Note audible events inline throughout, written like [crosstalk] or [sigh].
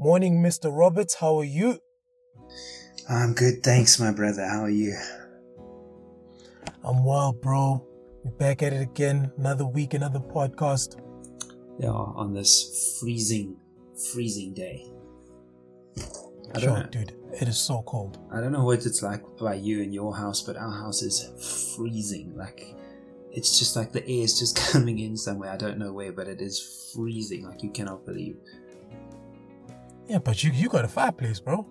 Morning, Mr. Roberts. How are you? I'm good, thanks, my brother. How are you? I'm well, bro. We're back at it again. Another week, another podcast. Yeah, on this freezing, freezing day. I sure, know. dude. It is so cold. I don't know what it's like by you in your house, but our house is freezing. Like, it's just like the air is just [laughs] coming in somewhere. I don't know where, but it is freezing. Like, you cannot believe. Yeah, but you you got a fireplace, bro.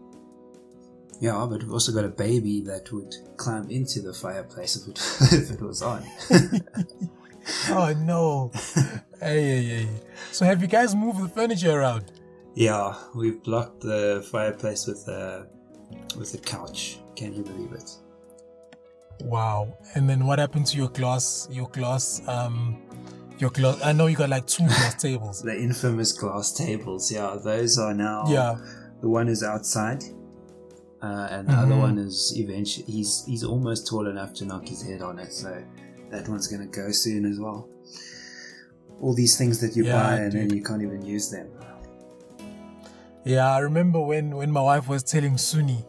Yeah, but we've also got a baby that would climb into the fireplace if it, [laughs] if it was on. [laughs] oh no! hey, hey, hey! So have you guys moved the furniture around? Yeah, we've blocked the fireplace with a with a couch. Can you believe it? Wow! And then what happened to your glass? Your glass, um, your glass. I know you got like two glass tables. the infamous glass tables. Yeah, those are now. Yeah. The one is outside, uh, and the mm-hmm. other one is eventually. He's he's almost tall enough to knock his head on it, so that one's gonna go soon as well. All these things that you yeah, buy and dude. then you can't even use them. Yeah, I remember when when my wife was telling Suni,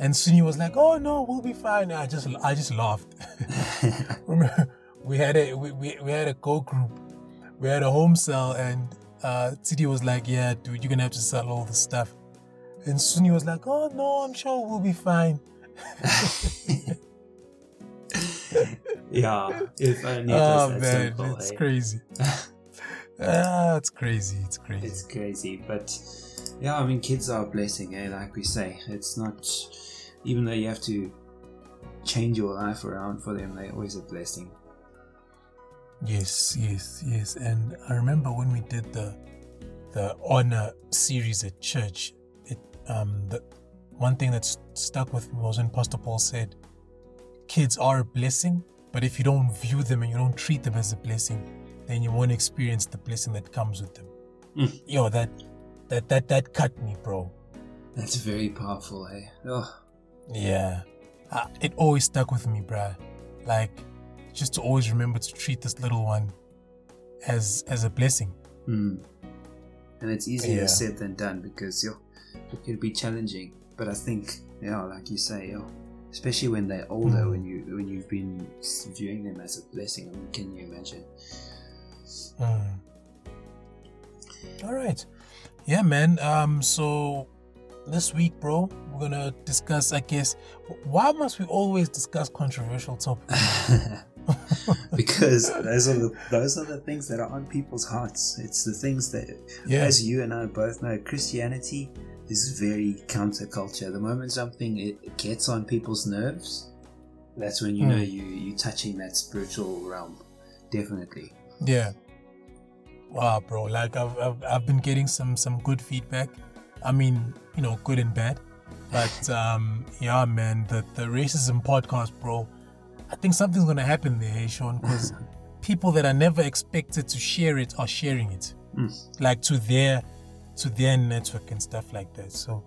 and Suni was like, "Oh no, we'll be fine." I just I just laughed. [laughs] [laughs] remember, we had a we, we, we had a go group, we had a home sale, and uh, Titi was like, "Yeah, dude, you're gonna have to sell all the stuff," and Suni was like, "Oh no, I'm sure we'll be fine." [laughs] yeah, only oh man, simple, it's eh? crazy. [laughs] ah, it's crazy. It's crazy. It's crazy, but yeah, I mean, kids are a blessing, eh? Like we say, it's not even though you have to change your life around for them, they're always a blessing. Yes, yes, yes. And I remember when we did the the honor series at church. It um the one thing that stuck with me was when Pastor Paul said, "Kids are a blessing, but if you don't view them and you don't treat them as a blessing, then you won't experience the blessing that comes with them." Mm. Yo, that that that that cut me, bro. That's very powerful, eh? Oh. Yeah, uh, it always stuck with me, bruh. Like, just to always remember to treat this little one as as a blessing. Mm. And it's easier yeah. said than done because yo, it can be challenging. But I think, yeah, like you say, yo, especially when they're older, mm. when you when you've been viewing them as a blessing. I mean, can you imagine? Mm. All right yeah, man. Um, so this week, bro, we're gonna discuss. I guess why must we always discuss controversial topics? [laughs] [laughs] because [laughs] those are the those are the things that are on people's hearts. It's the things that, yeah. as you and I both know, Christianity is very counterculture. The moment something it gets on people's nerves, that's when you mm. know you you touching that spiritual realm. Definitely. Yeah. Wow, bro! Like I've, I've I've been getting some some good feedback. I mean, you know, good and bad. But um, yeah, man, the the racism podcast, bro. I think something's gonna happen there, Sean, because [laughs] people that are never expected to share it are sharing it, mm. like to their to their network and stuff like that. So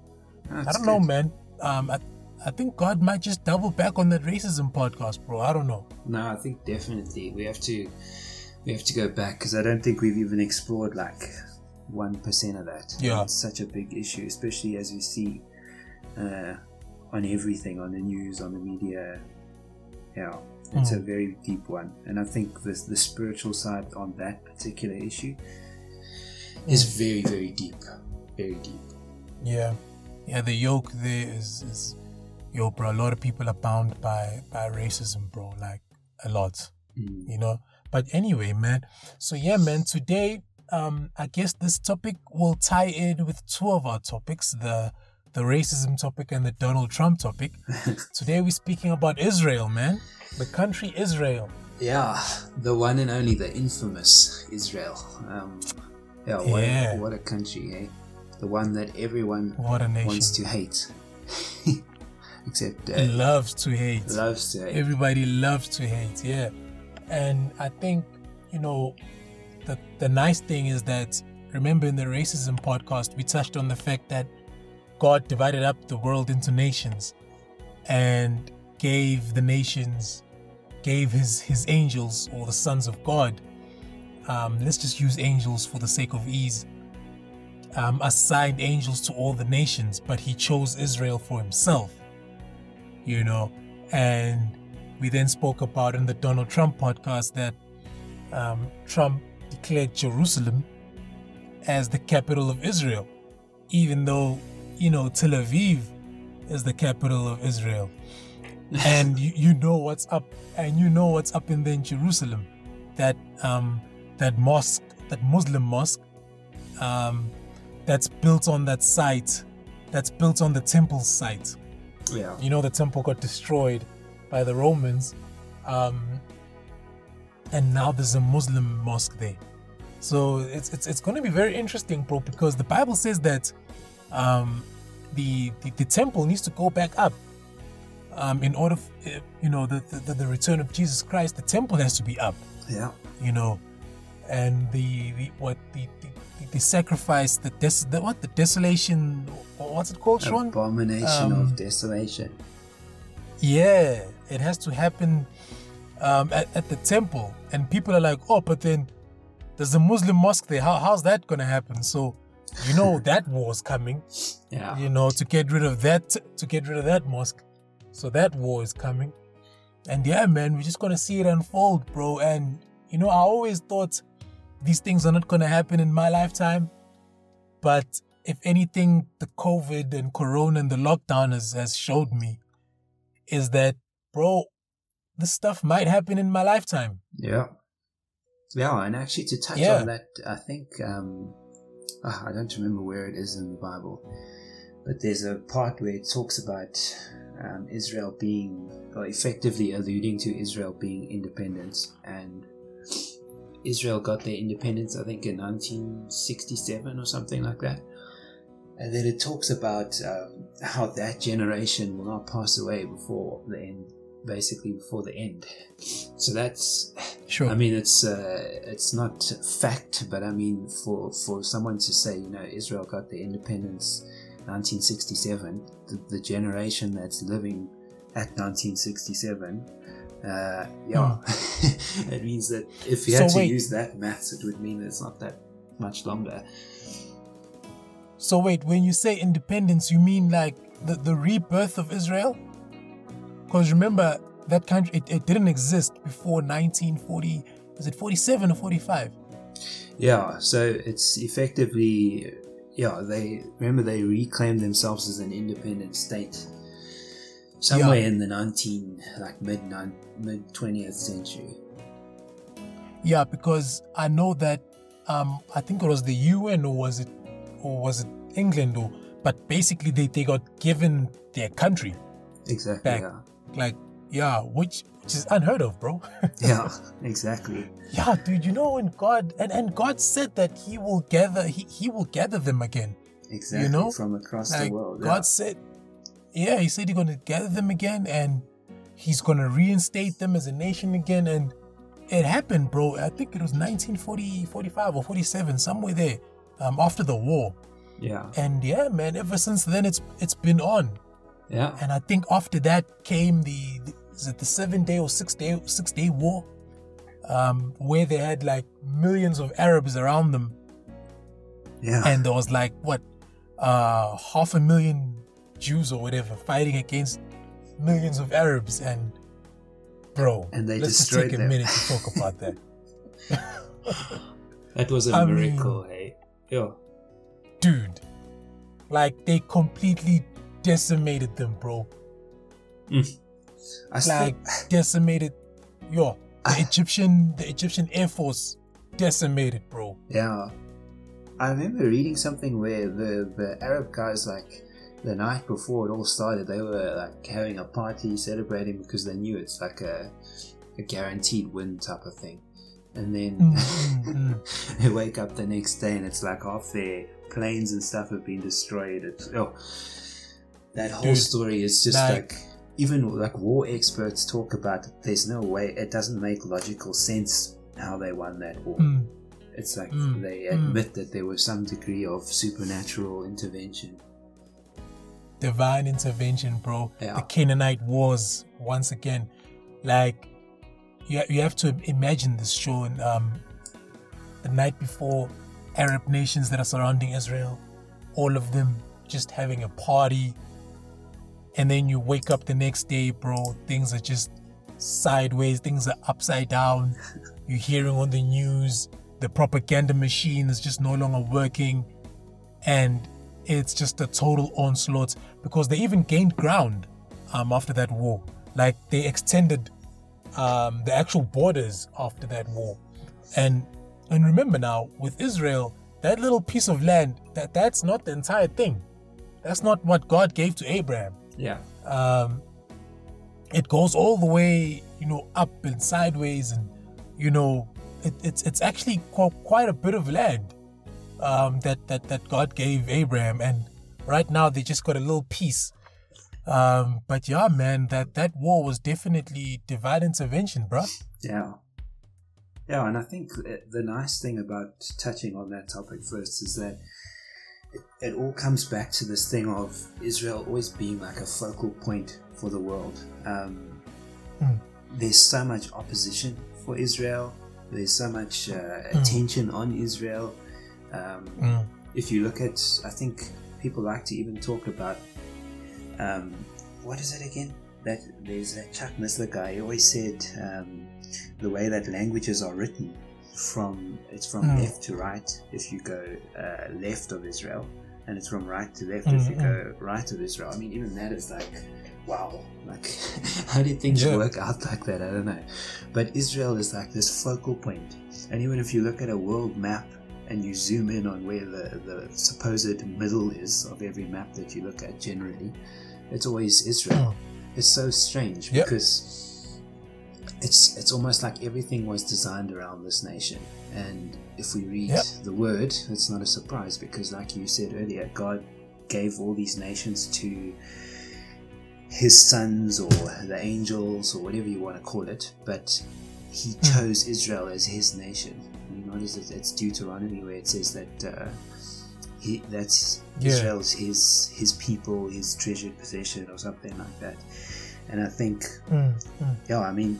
That's I don't good. know, man. Um, I I think God might just double back on that racism podcast, bro. I don't know. No, I think definitely we have to we have to go back because I don't think we've even explored like one percent of that. Yeah, it's such a big issue, especially as we see uh, on everything, on the news, on the media. Yeah, it's mm. a very deep one, and I think the the spiritual side on that particular issue is mm. very, very deep, very deep. Yeah, yeah. The yoke there is is yo, bro. A lot of people are bound by by racism, bro. Like a lot. Mm. You know, but anyway, man. So yeah, man. Today, um, I guess this topic will tie in with two of our topics: the the racism topic and the Donald Trump topic. [laughs] Today, we're speaking about Israel, man. The country Israel. Yeah, the one and only, the infamous Israel. Um, yeah, what, yeah. A, what a country, eh? The one that everyone wants to hate. [laughs] Except uh, loves to hate. Loves to hate. Everybody loves to hate. Yeah. And I think, you know, the, the nice thing is that, remember in the racism podcast, we touched on the fact that God divided up the world into nations and gave the nations, gave his, his angels or the sons of God. Um, let's just use angels for the sake of ease. um, assigned angels to all the nations, but he chose Israel for himself. You know, and we then spoke about in the Donald Trump podcast that um, Trump declared Jerusalem as the capital of Israel, even though, you know, Tel Aviv is the capital of Israel. [laughs] and you, you know what's up, and you know what's up in there in Jerusalem. That um, that mosque, that Muslim mosque, um, that's built on that site, that's built on the temple site. Yeah. You know, the temple got destroyed by the Romans, um, and now there's a Muslim mosque there. So it's it's, it's going to be very interesting, bro, because the Bible says that um, the, the, the temple needs to go back up. Um, in order, f- you know, the, the the return of Jesus Christ, the temple has to be up. Yeah. You know, and the, the what the, the the sacrifice, the des the what the desolation, what's it called, Sean? Abomination Um, of desolation. Yeah, it has to happen um, at, at the temple, and people are like, "Oh, but then there's a Muslim mosque there. How, how's that gonna happen?" So, you know, that war's coming. Yeah. You know, to get rid of that, to get rid of that mosque. So that war is coming, and yeah, man, we're just gonna see it unfold, bro. And you know, I always thought these things are not gonna happen in my lifetime, but if anything, the COVID and Corona and the lockdown has, has showed me is that, bro, this stuff might happen in my lifetime. Yeah. Yeah, and actually to touch Yeah. on that, I think um, ah, I don't remember where it is in the Bible, but there's a part where it talks about um, Israel being, or effectively alluding to Israel being independent, and Israel got their independence, I think, in 1967 or something like that. And then it talks about um, how that generation will not pass away before the end, basically before the end. So that's Sure. I mean, it's uh, it's not fact, but I mean, for for someone to say, you know, Israel got their independence 1967, the, the generation that's living at 1967, uh, yeah, [laughs] it means that if you Hmm. So had to wait. use that maths, it would mean it's not that much longer. so wait, when you say independence, you mean like the, the rebirth of Israel? Because remember, that country, it, it didn't exist before 1940, was it 47 or 45? Yeah, so it's effectively, yeah, they remember they reclaimed themselves as an independent state somewhere Yeah. in the 19, like mid mid 20th century. Yeah, because I know that um, I think it was the UN or was it or was it England or but basically they, they got given their country Exactly. back. Yeah. Like yeah, which which is unheard of, bro. [laughs] Yeah. Exactly. yeah, dude, you know when God and, and God said that he will gather he, he will gather them again. Exactly. You know, from across Like the world. God said Yeah, he said he's gonna gather them again and he's gonna reinstate them as a nation again and it happened, bro. I think it was 1940, 45 or 47, somewhere there, um, after the war. yeah. And yeah, man, ever since then it's it's been on. Yeah. And I think after that came the, the is it the seven day or six day six day war, um, where they had like millions of Arabs around them, Yeah. and there was like what, uh, half a million Jews or whatever fighting against millions of Arabs, and bro, And they let's just destroyed take a them. minute to [laughs] talk about that. that was a I miracle, hey. Yeah. dude. Like they completely decimated them, bro. I still, Like decimated. Yo, the Egyptian, the Egyptian Air Force decimated, bro. Yeah. I remember reading something where the, the Arab guys, like, the night before it all started, they were, like, having a party, celebrating because they knew it's like a, a guaranteed win type of thing. And then Mm, [laughs] mm, mm. they wake up the next day and it's like half their planes and stuff have been destroyed. It's, oh, that whole Dude, story is just like- like, even like war experts talk about there's no way it doesn't make logical sense how they won that war. Mm. It's like Mm, they mm. admit that there was some degree of supernatural intervention. Divine intervention, bro. Yeah. The Canaanite wars once again. Like you, you have to imagine this, Sean. Um, the night before Arab nations that are surrounding Israel, all of them just having a party. And then you wake up the next day, bro, things are just sideways, things are upside down. You're hearing on the news, the propaganda machine is just no longer working. And it's just a total onslaught because they even gained ground um, after that war. Like they extended um, the actual borders after that war. And and remember now, with Israel, that little piece of land, that that's not the entire thing. That's not what God gave to Abraham. Yeah. Um, it goes all the way, you know, up and sideways, and you know, it, it's it's actually quite, quite a bit of land um, that that that God gave Abraham, and right now they just got a little piece. Um, but yeah, man, that that war was definitely divine intervention, bro. Yeah. Yeah, and I think the nice thing about touching on that topic first is that it, it all comes back to this thing of Israel always being like a focal point for the world. Um, mm. There's so much opposition for Israel. There's so much uh, mm. attention on Israel. Um, mm. If you look at, I think people like to even talk about um, what is it again? That there's that Chuck Missler guy. He always said um, the way that languages are written from it's from mm. left to right if you go uh, left of Israel, and it's from right to left mm-hmm. if you mm, go mm. right of Israel. I mean, even that is like, wow, like [laughs] how did things yeah. work out like that? I don't know. But Israel is like this focal point, and even if you look at a world map and you zoom in on where the, the supposed middle is of every map that you look at generally, it's always Israel. Oh. It's so strange yep. because it's it's almost like everything was designed around this nation. And if we read yep. the word, it's not a surprise because, like you said earlier, God gave all these nations to his sons or the angels or whatever you want to call it, but he hmm. chose Israel as his nation. You notice that it's Deuteronomy where it says that uh, he that's yeah. Israel's his his people, his treasured possession, or something like that. And I think, mm, mm. yeah, I mean,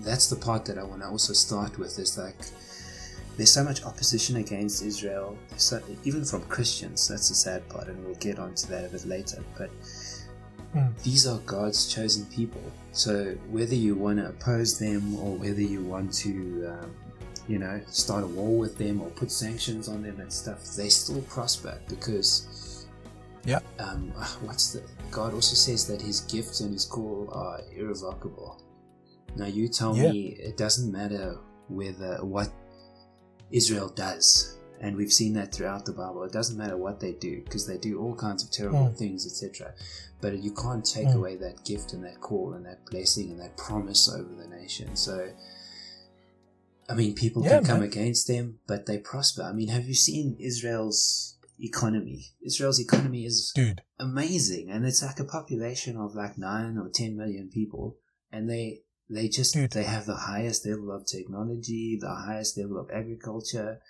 that's the part that I want to also start with is like there's so much opposition against Israel, so, even from Christians. That's the sad part, and we'll get onto that a bit later. But mm. these are God's chosen people. So whether you want to oppose them or whether you want to, um, you know, start a war with them or put sanctions on them and stuff, they still prosper because. Yeah. Um, what's the God also says that His gifts and His call are irrevocable. Now you tell yeah. me it doesn't matter whether what Israel does, and we've seen that throughout the Bible. It doesn't matter what they do because they do all kinds of terrible mm. things, etc. But you can't take mm. away that gift and that call and that blessing and that promise over the nation. So, I mean, people yeah, can come man. against them, but they prosper. I mean, have you seen Israel's economy? Israel's economy is dude amazing, and it's like a population of like nine or ten million people, and they they just Dude. they have the highest level of technology, the highest level of agriculture.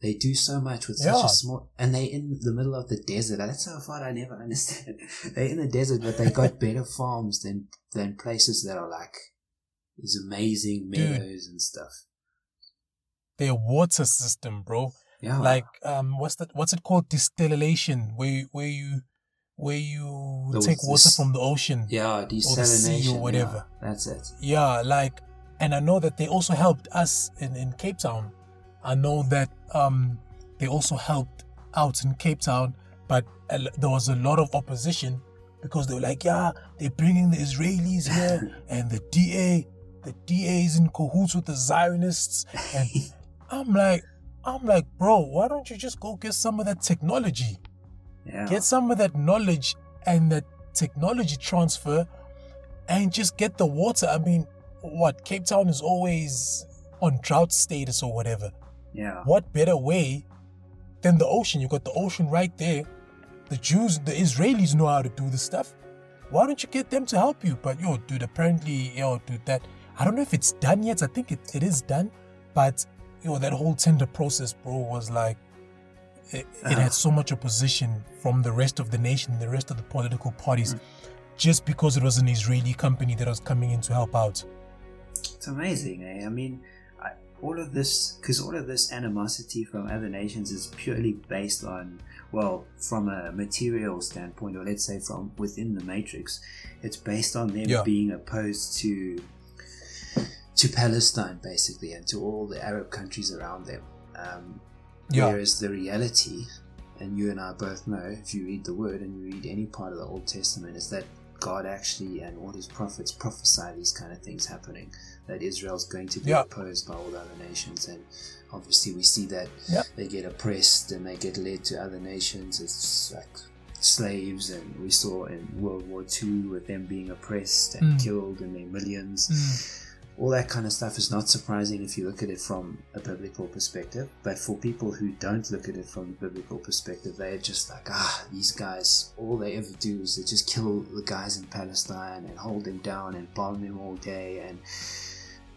They do so much with such yeah. a small, and they in the middle of the desert. That's so far I never [laughs] understand. They're in the desert, but they got [laughs] better farms than than places that are like these amazing meadows Dude. and stuff. Their water system, bro. Yeah. Like um, what's that? What's it called? Distillation, where where you where you there take water this, from the ocean, yeah, desalination, or whatever. Yeah, that's it. Yeah, like, and I know that they also helped us in in Cape Town. I know that um they also helped out in Cape Town, but there was a lot of opposition because they were like, yeah, they're bringing the Israelis here, [laughs] and the DA, the DA is in cahoots with the Zionists, and [laughs] I'm like, I'm like, bro, why don't you just go get some of that technology? Yeah. Get some of that knowledge and that technology transfer and just get the water. I mean, what? Cape Town is always on drought status or whatever. Yeah. What better way than the ocean? You've got the ocean right there. The Jews, the Israelis know how to do this stuff. Why don't you get them to help you? But yo, dude, apparently, yo, dude, that I don't know if it's done yet. I think it, it is done, but yo, that whole tender process, bro, was like it, uh-huh. it had so much opposition from the rest of the nation, the rest of the political parties, mm. just because it was an Israeli company that was coming in to help out. It's amazing, eh? I mean, I, all of this, because all of this animosity from other nations is purely based on, well, from a material standpoint, or let's say from within the matrix, it's based on them yeah. being opposed to to Palestine, basically, and to all the Arab countries around them. Um, yeah. Whereas the reality, and you and I both know, if you read the Word and you read any part of the Old Testament, is that God actually and all His prophets prophesy these kind of things happening. That Israel's going to be yeah. opposed by all other nations, and obviously we see that yeah. they get oppressed and they get led to other nations. It's like slaves, and we saw in World War II with them being oppressed and mm. killed in their millions. Mm all that kind of stuff is not surprising if you look at it from a biblical perspective. But for people who don't look at it from a biblical perspective, they're just like, ah, these guys, all they ever do is they just kill the guys in Palestine and hold them down and bomb them all day. And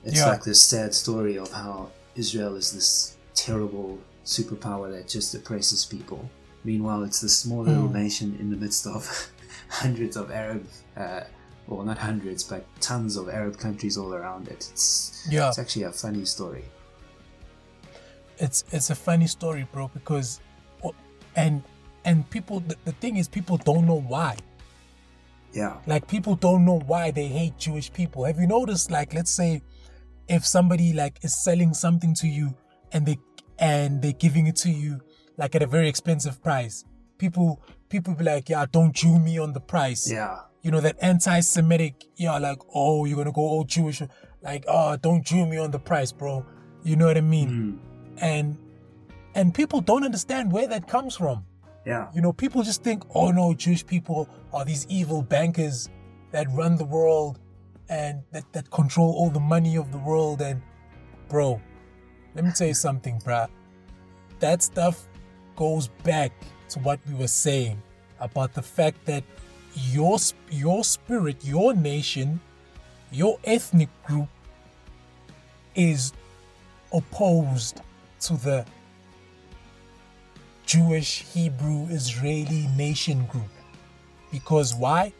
it's yeah. like this sad story of how Israel is this terrible superpower that just oppresses people. Meanwhile, it's this small little mm. nation in the midst of [laughs] hundreds of Arab. Uh, well, not hundreds, but tons of Arab countries all around it. It's yeah, it's actually a funny story. It's it's a funny story, bro, because oh, and and people the, the thing is people don't know why. Yeah. Like people don't know why they hate Jewish people. Have you noticed like let's say if somebody like is selling something to you and they and they're giving it to you like at a very expensive price. People people be like, yeah, don't Jew me on the price. Yeah you know, that anti-Semitic, yeah, you know, like, oh, you're gonna go all Jewish, like, oh, don't Jew me on the price, bro. You know what I mean? Mm. And and people don't understand where that comes from. Yeah. You know, people just think, oh no, Jewish people are these evil bankers that run the world and that, that control all the money of the world. And bro, let me tell you something, bruh. That stuff goes back to what we were saying about the fact that your your spirit, your nation, your ethnic group is opposed to the Jewish, Hebrew, Israeli nation group. Because why?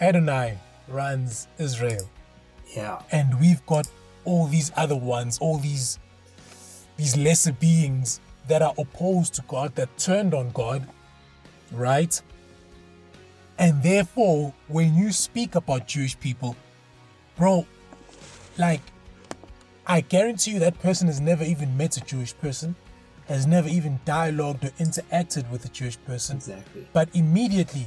Adonai runs Israel. Yeah. And we've got all these other ones, all these these lesser beings that are opposed to God, that turned on God, right? And therefore, when you speak about Jewish people, bro, like, I guarantee you that person has never even met a Jewish person, has never even dialogued or interacted with a Jewish person. Exactly. But immediately,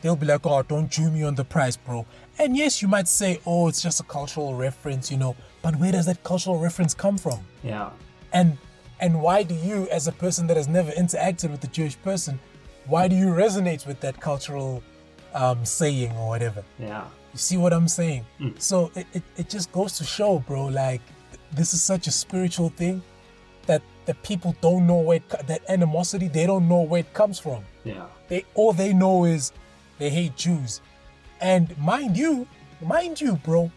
they'll be like, oh, don't Jew me on the price, bro. And yes, you might say, oh, it's just a cultural reference, you know, but where does that cultural reference come from? Yeah. And and why do you, as a person that has never interacted with a Jewish person, why do you resonate with that cultural um, saying or whatever. Yeah. You see what I'm saying? Mm. So it, it, it just goes to show, bro, like this is such a spiritual thing that the people don't know where it, that animosity, they don't know where it comes from. Yeah. They all they know is they hate Jews. And mind you, mind you, bro,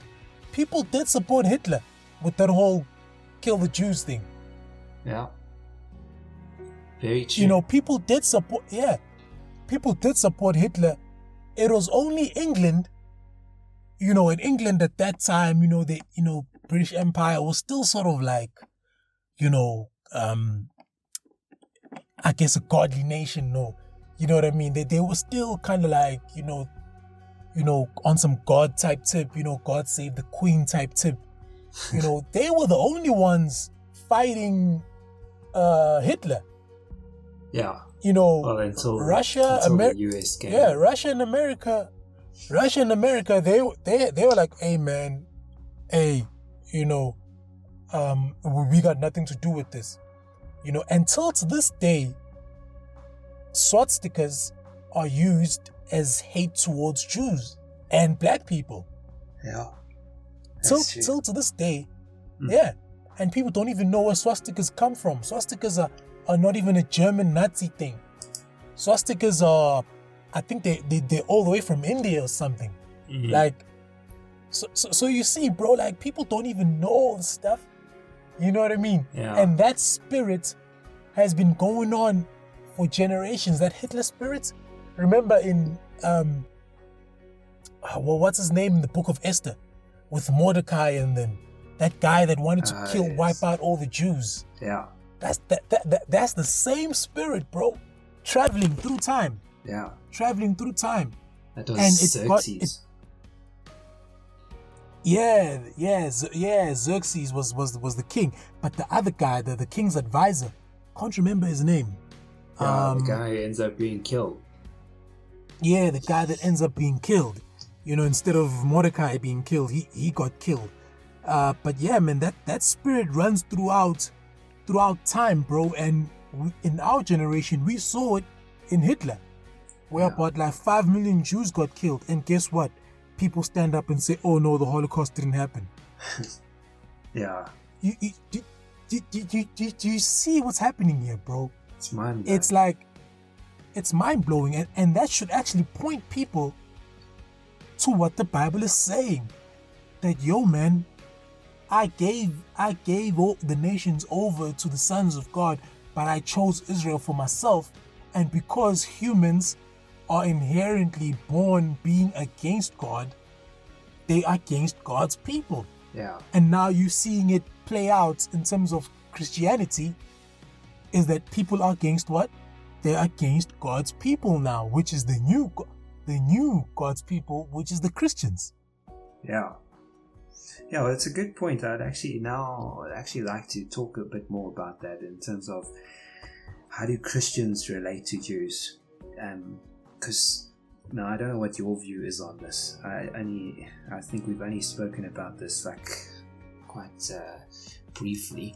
people did support Hitler with that whole kill the Jews thing. Yeah. Very true. You know, people did support yeah. People did support Hitler it was only England, you know, in England at that time, you know, the you know, British Empire was still sort of like, you know, um I guess a godly nation, no. You know what I mean? They they were still kind of like, you know, you know, on some God type tip, you know, God save the Queen type tip. [laughs] You know, they were the only ones fighting uh Hitler. Yeah you know, well, until, Russia, America, yeah, Russia and America, Russia and America, they they they were like, hey man, hey, you know, um, we got nothing to do with this, you know. Until to this day, swastikas are used as hate towards Jews and black people. Yeah. Till till to this day, mm. yeah. And people don't even know where swastikas come from. Swastikas are are not even a German Nazi thing. Swastikas are, I think they, they, they're all the way from India or something. Mm-hmm. Like, so, so, so you see, bro, like people don't even know all this stuff. You know what I mean? Yeah. And that spirit has been going on for generations. That Hitler spirit. Remember in um, well, what's his name in the Book of Esther, with Mordecai and then that guy that wanted to uh, kill, yes. wipe out all the Jews. Yeah. That's that, that, that that's the same spirit, bro. Traveling through time. Yeah. Traveling through time. That was and it got it, yeah, yeah, yeah. Xerxes was was was the king, but the other guy, the, the king's advisor, can't remember his name. Yeah, um, the guy ends up being killed. Yeah, the guy that ends up being killed. You know, instead of Mordecai being killed, he he got killed. Uh, but yeah, man, that that spirit runs throughout throughout time, bro. And we, in our generation, we saw it in Hitler, where yeah. about like five million Jews got killed. And guess what? People stand up and say, "Oh no, the Holocaust didn't happen." [laughs] yeah. You, you, do, do, do, do, do you see what's happening here, bro? It's mind. It's like, it's mind blowing, and, and that should actually point people to what the Bible is saying. That yo, man, I gave I gave all the nations over to the sons of God, but I chose Israel for myself. And because humans are inherently born being against God, they are against God's people. Yeah. And now you're seeing it play out in terms of Christianity is that people are against what? They're against God's people now, which is the new the new God's people, which is the Christians. Yeah. Yeah, well, it's a good point. I'd actually now I'd actually like to talk a bit more about that in terms of how do Christians relate to Jews? Because um, now I don't know what your view is on this. I only I think we've only spoken about this like quite uh, briefly,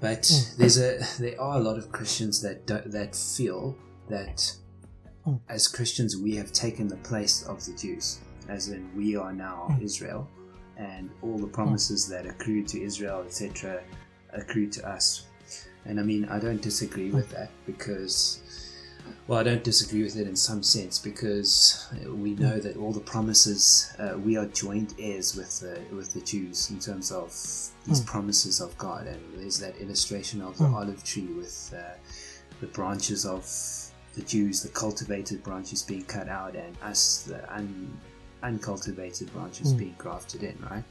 but mm. there's a there are a lot of Christians that do, that feel that mm. as Christians we have taken the place of the Jews, as in we are now mm. Israel and all the hmm. promises that accrued to Israel, etc., accrued to us. And I mean, I don't disagree with hmm. that because, well, I don't disagree with it in some sense because uh, we hmm. know that all the promises uh, we are joint heirs with the with the Jews in terms of these promises of God. And there's that illustration of the olive tree with uh, the branches of the Jews, the cultivated branches being cut out, and us, the un, uncultivated branches mm. being grafted in, right?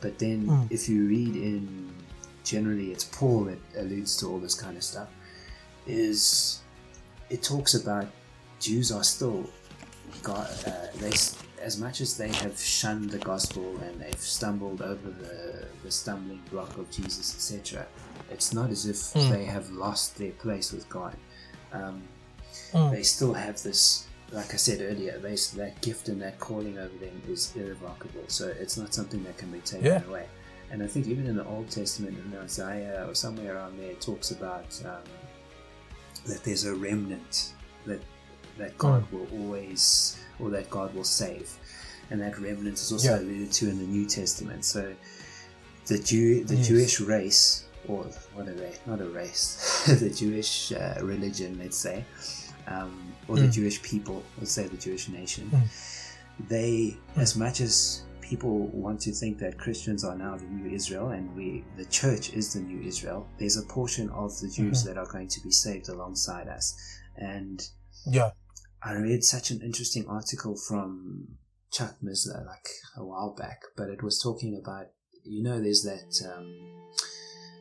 But then mm. if you read in generally it's Paul that alludes to all this kind of stuff, is it talks about Jews are still God, uh, they as much as they have shunned the gospel and they've stumbled over the, the stumbling block of Jesus, etc. It's not as if mm. they have lost their place with God. Um, mm. They still have this like I said earlier, they, that gift and that calling over them is irrevocable. So it's not something that can be taken yeah. away. And I think even in the Old Testament, in Isaiah or somewhere around there, it talks about um, that there's a remnant that that God mm. will always, or that God will save, and that remnant is also yeah. alluded to in the New Testament. So the Jew, the yes. Jewish race, or what are they? Not a race, [laughs] the Jewish uh, religion, let's say um, or mm. the Jewish people, let's say the Jewish nation, mm. they, mm. as much as people want to think that Christians are now the new Israel and we, the church is the new Israel, there's a portion of the Jews mm-hmm. that are going to be saved alongside us. And yeah, I read such an interesting article from Chuck Missler like a while back, but it was talking about, you know, there's that, um,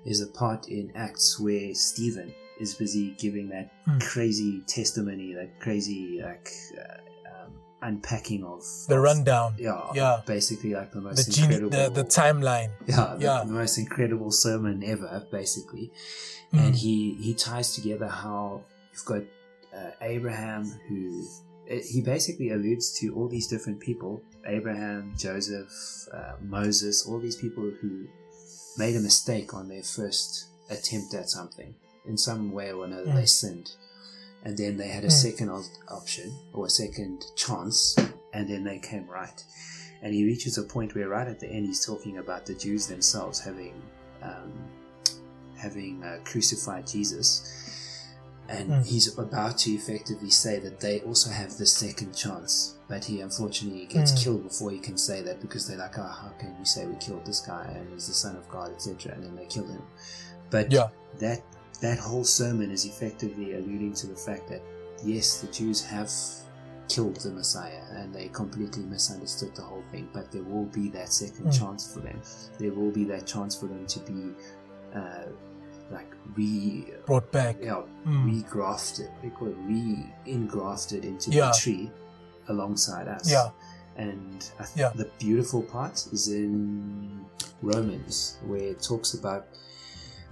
there's a part in Acts where Stephen is busy giving that mm. crazy testimony, that crazy like uh, um, unpacking of the of, rundown. Yeah, yeah. Basically, like the most the incredible, the, the timeline. Yeah, the, yeah. the most incredible sermon ever, basically. Mm. And he he ties together how you've got uh, Abraham who. He basically alludes to all these different people Abraham, Joseph, uh, Moses, all these people who made a mistake on their first attempt at something in some way or another mm. they sinned and then they had a mm. second option or a second chance and then they came right and he reaches a point where right at the end he's talking about the jews themselves having um, having uh, crucified jesus and mm. he's about to effectively say that they also have the second chance but he unfortunately gets mm. killed before he can say that because they're like oh how can you say we killed this guy and he's the son of god etc and then they kill him but yeah. that that whole sermon is effectively alluding to the fact that yes, the Jews have killed the Messiah and they completely misunderstood the whole thing. But there will be that second Mm. chance for them. There will be that chance for them to be uh, like re Brought back. yeah, Mm. regrafted, we call it re-engrafted into Yeah. the tree alongside us. Yeah. And Yeah. the beautiful part is in Romans, where it talks about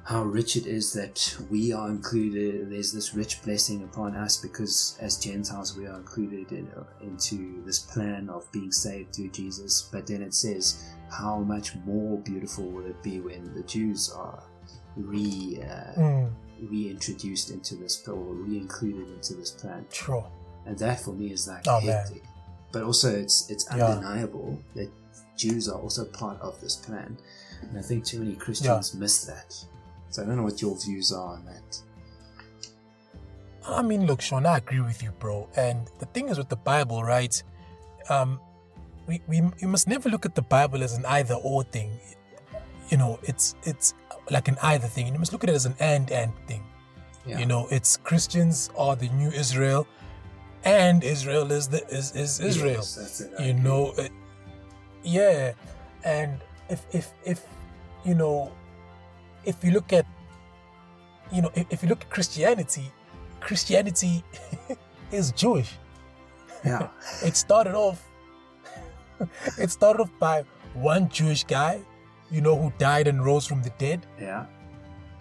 how rich it is that we are included. There's this rich blessing upon us because, as Gentiles, we are included in, into this plan of being saved through Jesus. But then it says, how much more beautiful will it be when the Jews are re uh, Mm. reintroduced into this or re-included into this plan True. and that for me is like Oh, man. hectic but also it's it's Yeah. undeniable that jews are also part of this plan and i think too many christians miss that so i don't know what your views are on that I mean, look, Sean, I agree with you, bro. And the thing is with the Bible, right? Um, we, we, we must never look at the Bible as an either or thing. You know, it's it's like an either thing. You must look at it as an and and thing. yeah You know, it's Christians are the new Israel, and Israel is the is, is Israel. Yes, it, you agree. know, it, yeah. And if if if you know, if you look at you know, if, if you look at Christianity, Christianity [laughs] is Jewish. yeah [laughs] It started off. [laughs] it started off by one Jewish guy, you know, who died and rose from the dead yeah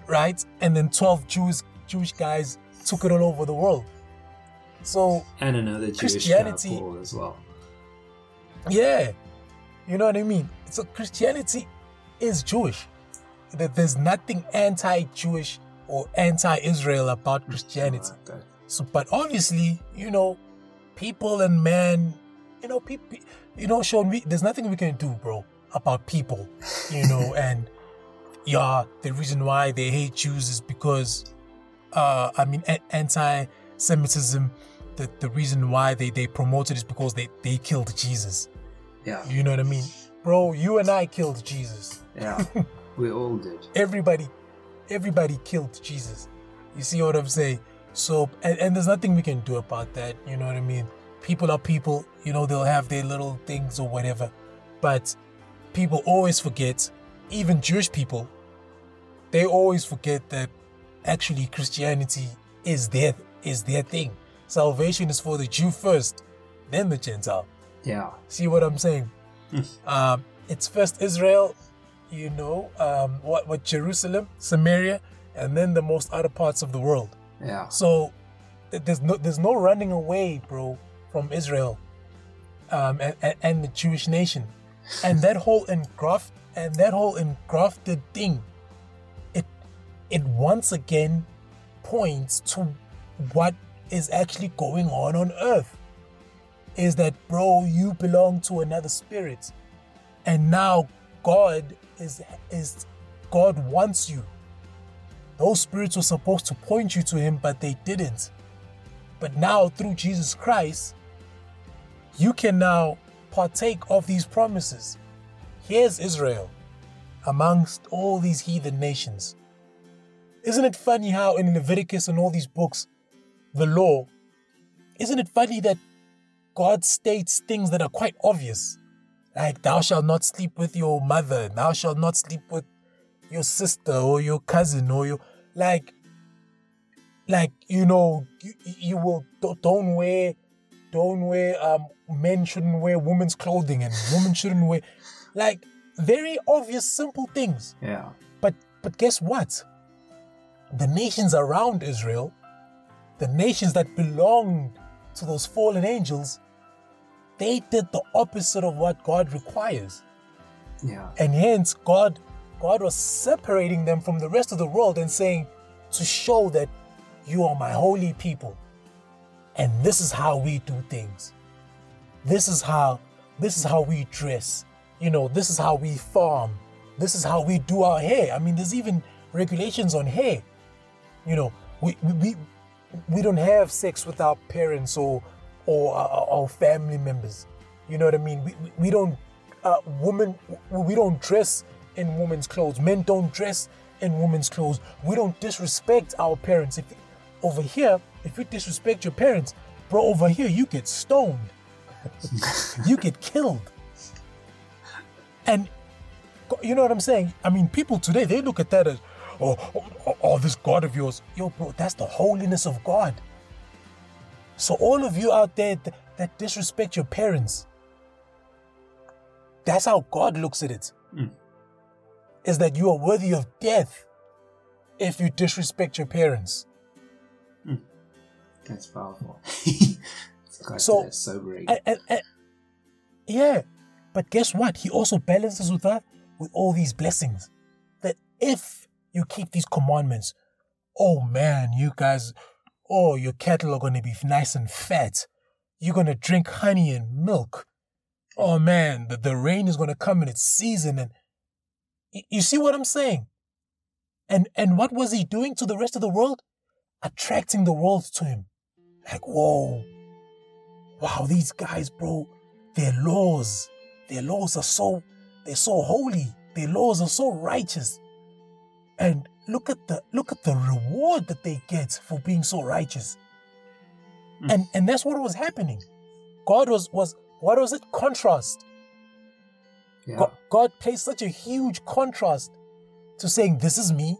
right? And then 12 Jewish Jewish guys took it all over the world. So, and another jewish Christianity- guy, as well yeah. You know what I mean? So Christianity is Jewish. That there's nothing anti-Jewish or anti-Israel about Christianity. Like. So, but obviously, you know, people and men, you know, people, you know, Sean, we, there's nothing we can do, bro, about people, you [laughs] know, and yeah, the reason why they hate Jews is because, uh, I mean, a- anti-Semitism. The, the reason why they, they promote it is because they, they killed Jesus. yeah You know what I mean? Bro, you and I killed Jesus. yeah [laughs] we all did Everybody, everybody killed Jesus. You see what I'm saying? So, and, and there's nothing we can do about that. You know what I mean? People are people. You know, they'll have their little things or whatever. But people always forget, even Jewish people, they always forget that actually Christianity is their is their thing. Salvation is for the Jew first, then the Gentile. yeah See what I'm saying? um, it's first Israel, you know, um, what what Jerusalem, Samaria, and then the most other parts of the world. yeah So there's no there's no running away, bro, from Israel, um, and, and and the Jewish nation, and that whole engraft and that whole engrafted thing. It it once again points to what is actually going on on earth is that bro you belong to another spirit and now god is is god wants you. Those spirits were supposed to point you to him but they didn't. But now through jesus christ you can now partake of these promises. Here's israel amongst all these heathen nations. Isn't it funny how in leviticus and all these books the law isn't it funny that God states things that are quite obvious. Like, thou shalt not sleep with your mother, thou shalt not sleep with your sister or your cousin or your. Like, like you know, you, you will. don't- wear. Don't wear. Um, men shouldn't wear women's clothing and women shouldn't wear. Like, very obvious, simple things. yeah But but guess what? The nations around Israel, the nations that belonged to those fallen angels, they did the opposite of what God requires. yeah And hence God God was separating them from the rest of the world and saying to show that you are my holy people. And this is how we do things. This is how this is how we dress. You know, this is how we farm. This is how we do our hair. I mean, there's even regulations on hair. You know, we we we, we don't have sex with our parents or or our, our family members. You know what I mean? We we, we don't uh, women we don't dress in women's clothes. Men don't dress in women's clothes. We don't disrespect our parents. If over here, if you disrespect your parents, Bro, over here you get stoned. [laughs] you get killed. And you know what I'm saying? I mean, people today they look at that as, oh, oh, oh, this God of yours, yo, bro, that's the holiness of God. So all of you out there that, that disrespect your parents, that's how God looks at it. Mm. Is that you are worthy of death if you disrespect your parents. Mm. That's powerful. [laughs] so sobering. And, and, and, yeah, but guess what? He also balances with that with all these blessings. That if you keep these commandments, oh man, you guys, oh, your cattle are going to be nice and fat. You're going to drink honey and milk oh man, the, the rain is going to come in its season. And you see what I'm saying? And, and what was he doing to the rest of the world? Attracting the world to him. Like, whoa, wow, these guys, bro, their laws, their laws are so, they're so holy. Their laws are so righteous. And look at the, look at the reward that they get for being so righteous. Mm. And, and that's what was happening. God was, was, what was it? Contrast. Yeah. God, God plays such a huge contrast to saying, This is me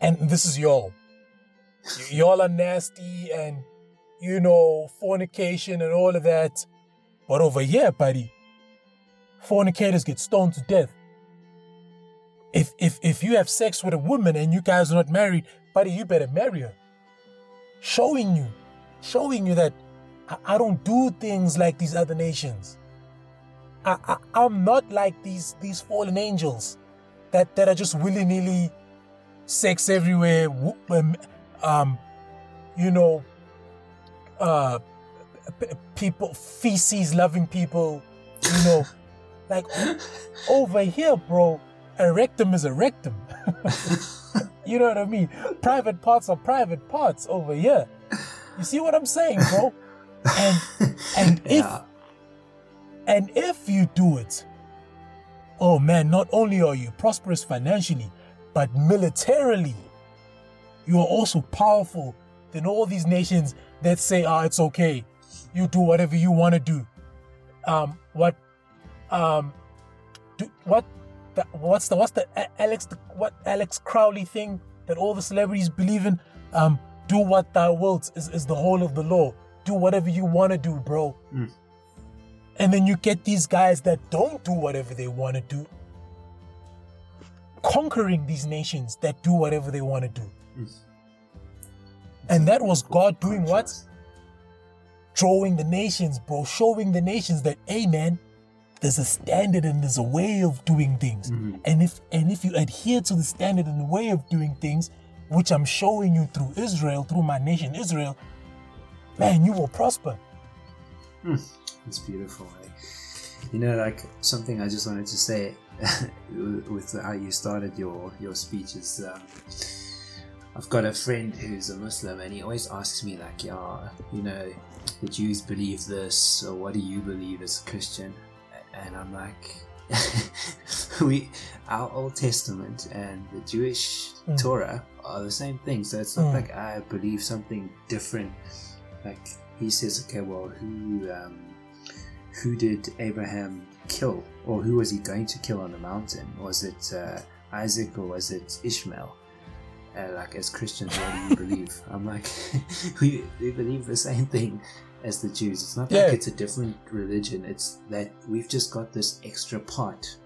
and this is y'all. [laughs] y'all are nasty and, you know, fornication and all of that. But over here, buddy, fornicators get stoned to death. If, if, if you have sex with a woman and you guys are not married, buddy, you better marry her. Showing you, showing you that I, don't do things like these other nations. I, I, I'm not like these these fallen angels that, that are just willy nilly, sex everywhere, um, um, you know, uh, people, feces loving people, you know. [laughs] like over here, bro, a rectum is a rectum. [laughs] you know what I mean? Private parts are private parts over here. You see what I'm saying, bro? And and [laughs] if yeah. and if you do it, oh man, not only are you prosperous financially, but militarily, you are also powerful than all these nations that say, "Ah, oh, it's okay, you do whatever you want to do." Um, what, um, do what? The, what's the what's the Alex the, what Alex Crowley thing that all the celebrities believe in? Um, do what thou wilt is, is the whole of the law do whatever you want to do, bro. Mm. And then you get these guys that don't do whatever they want to do, conquering these nations that do whatever they want to do. Mm. And that was God doing what? Drawing the nations, bro, showing the nations that, hey man, there's a standard and there's a way of doing things. Mm-hmm. And if and if you adhere to the standard and the way of doing things, which I'm showing you through Israel, through my nation Israel, man, you will prosper. It's beautiful. Eh? You know, like something I just wanted to say [laughs] with how you started your your speech is. Um, I've got a friend who's a Muslim, and he always asks me like, "Yeah, you know, the Jews believe this, or what do you believe as a Christian?" And I'm like, [laughs] we our Old Testament and the Jewish mm. Torah are the same thing. So it's not mm. like I believe something different like he says, okay, well, who um, who did Abraham kill, or who was he going to kill on the mountain? Was it uh, Isaac or was it Ishmael? Uh, like as Christians, what do you [laughs] believe? I'm like, [laughs] we, we believe the same thing as the Jews. It's not yeah. like it's a different religion. It's that we've just got this extra part.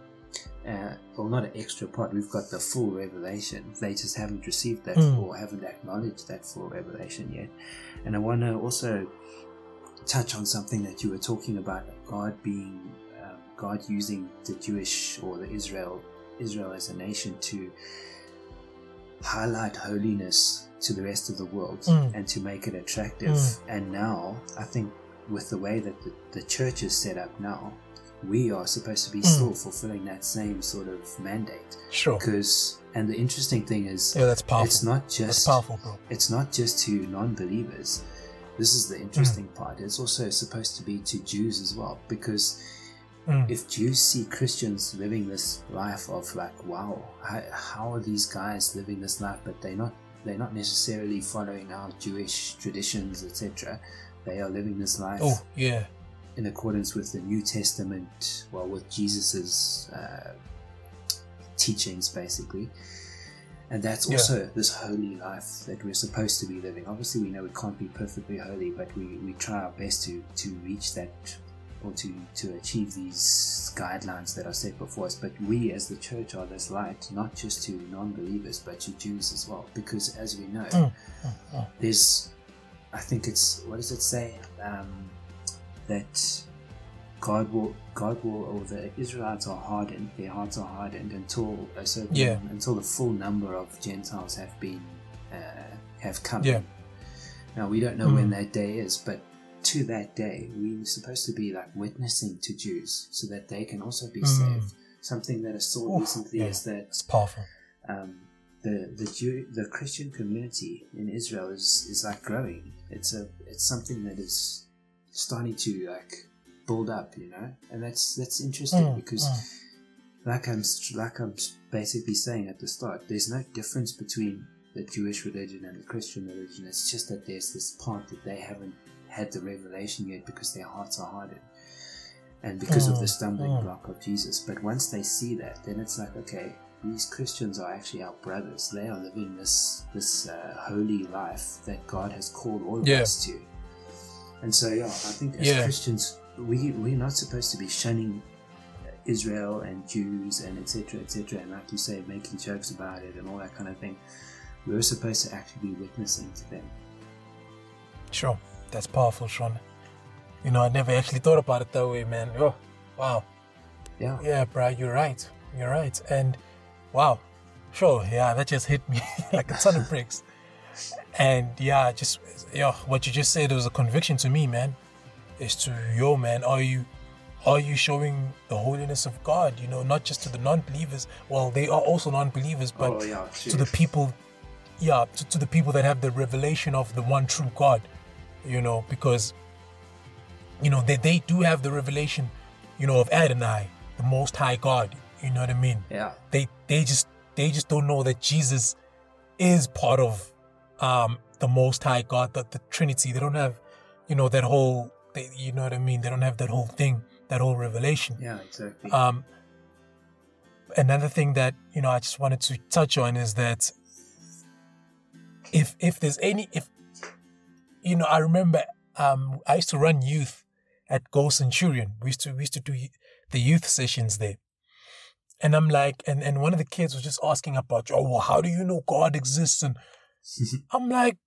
Uh, well, not an extra part. We've got the full revelation. They just haven't received that mm. or haven't acknowledged that full revelation yet. And I want to also touch on something that you were talking about God being, um, God using the Jewish or the Israel, Israel as a nation to highlight holiness to the rest of the world mm. and to make it attractive. Mm. And now, I think with the way that the, the church is set up now, we are supposed to be mm. still fulfilling that same sort of mandate. Sure. Because and the interesting thing is, yeah, that's powerful. It's not just that's powerful, bro. It's not just to non-believers. This is the interesting mm. part. It's also supposed to be to Jews as well, because mm. if Jews see Christians living this life of like, wow, how, how are these guys living this life? But they're not they're not necessarily following our Jewish traditions, etc. They are living this life. Oh, yeah. In accordance with the New Testament, well, with Jesus's uh, teachings, basically. And that's also yeah. this holy life that we're supposed to be living. Obviously, we know we can't be perfectly holy, but we, we try our best to, to reach that or to, to achieve these guidelines that are set before us. But we as the church are this light, not just to non believers, but to Jews as well. Because as we know, mm, mm, mm. there's, I think it's, what does it say? Um, that God will, God will, or the Israelites are hardened, their hearts are hardened until a certain, yeah. until the full number of Gentiles have been, uh, have come. Yeah. Now we don't know when mm. that day is, but to that day, we're supposed to be like witnessing to Jews so that they can also be mm. saved. Something that I saw Ooh, recently yeah, is that it's powerful. Um, the the Jew the Christian community in Israel is is like growing. It's a it's something that is starting to like build up, you know, and that's that's interesting mm, because. Mm. Like I'm, like I'm basically saying at the start, there's no difference between the Jewish religion and the Christian religion. It's just that there's this part that they haven't had the revelation yet because their hearts are hardened and because of the mm, stumbling mm. block of Jesus. But once they see that, then it's like, okay, these Christians are actually our brothers. They are living this this uh, holy life that God has called all of yeah. us to. And so, yeah, I think as yeah. Christians, we we're not supposed to be shunning Israel and Jews and etc. etc. And like you say, making jokes about it and all that kind of thing. We're supposed to actually be witnessing to them. Sure. That's powerful, Sean. You know, I never actually thought about it that way, man. Oh, wow. Yeah. Yeah, bro, you're right. You're right. And wow, sure, yeah, that just hit me [laughs] like a ton of bricks. And yeah, just yeah, what you just said was a conviction to me, man. Is to yo, man, are you are you showing the holiness of God? You know, not just to the non-believers. Well, they are also non-believers, but oh, yeah, to the people, yeah, to, to the people that have the revelation of the one true God you know, because you know they, they do have the revelation, you know, of Adonai, the most high God. You know what I mean? Yeah. They they just they just don't know that Jesus is part of um the most high God, the, the Trinity. They don't have, you know, that whole they, you know what I mean? They don't have that whole thing, that whole revelation. Yeah, exactly. Um another thing that, you know, I just wanted to touch on is that if if there's any if you know, I remember um, I used to run youth at Go Centurion. We used to we used to do the youth sessions there. And I'm like, and, and one of the kids was just asking about, oh, well, how do you know God exists? And [laughs] I'm like,